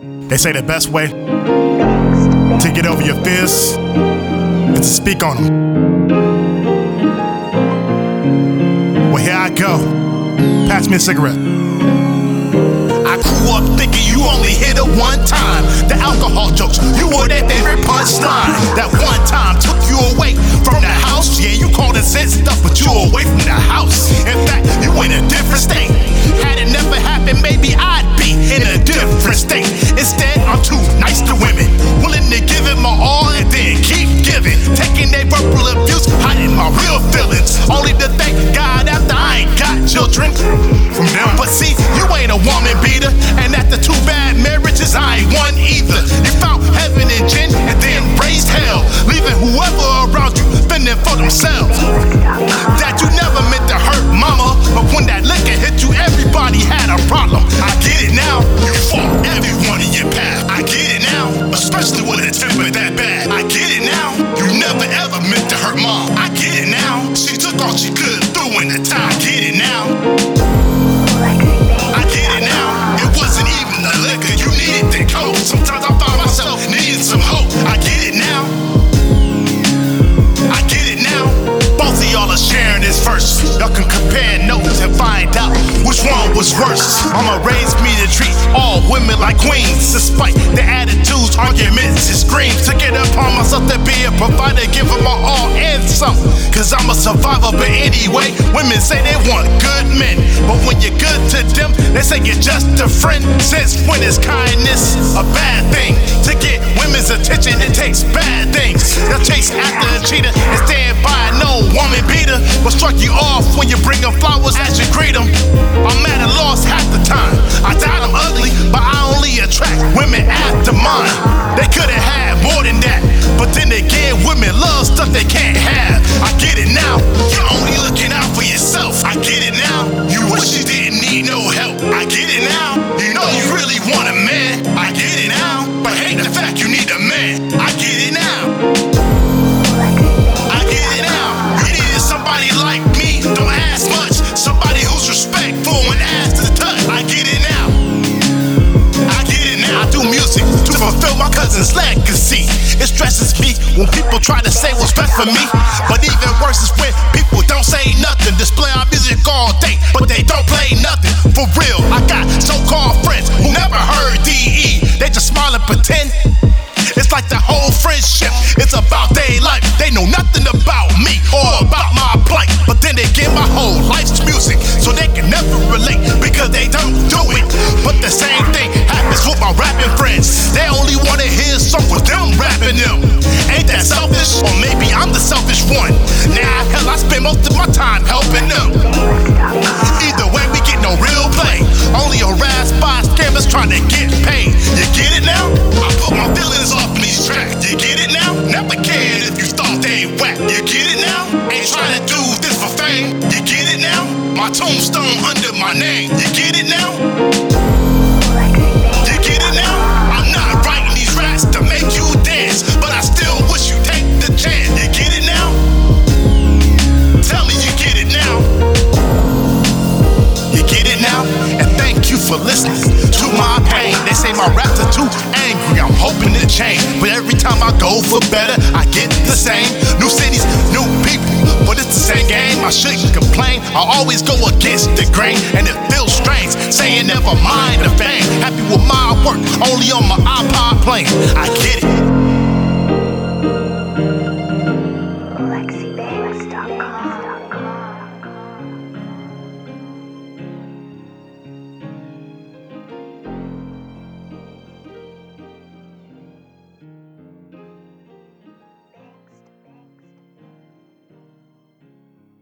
They say the best way to get over your fears is to speak on them. Well, here I go. Pass me a cigarette. I grew up thinking you only hit it one time. The alcohol jokes, you were that favorite punchline. That one time took you away from the house. Yeah, you called it sense stuff, but you away from the house. In fact, you in a different state. Children from them. But see, you ain't a woman beater, and after two bad marriages, I ain't one either. You found heaven in gin and then raised hell, leaving whoever around you fending for themselves. That you never meant to hurt mama, but when that liquor hit you, everybody had a problem. I get it now. You fought everyone in your path. I get it now, especially when it's temper that bad. I get it now. You never ever meant to hurt mom. I sharing this verse. Y'all can compare notes and find out which one was worse. Mama raised me to treat all women like queens, despite their attitudes, arguments, and screams. Took it upon myself to be a provider, give them my all and some. Cause I'm a survivor, but anyway, women say they want good men. But when you're good to them, they say you're just a friend. Since when is kindness a bad thing? Them flowers legacy. It stresses me when people try to say what's best for me. But even some with them rapping them. Ain't that selfish? Or maybe I'm the selfish one. Nah, hell, I spend most of my time helping them. Either way, we get no real play. Only harassed by scammers trying to get paid. You get it now? I put my feelings off in these tracks. You get it now? Never cared if you thought they ain't whack. You get it now? Ain't trying to do this for fame. You get it now? My tombstone under my name. You get it now? For listening to my pain. They say my raps are too angry. I'm hoping to change. But every time I go for better, I get the same. New cities, new people. But it's the same game. I shouldn't complain. I always go against the grain. And it feels strange saying never mind the fame. Happy with my work, only on my iPod playing. I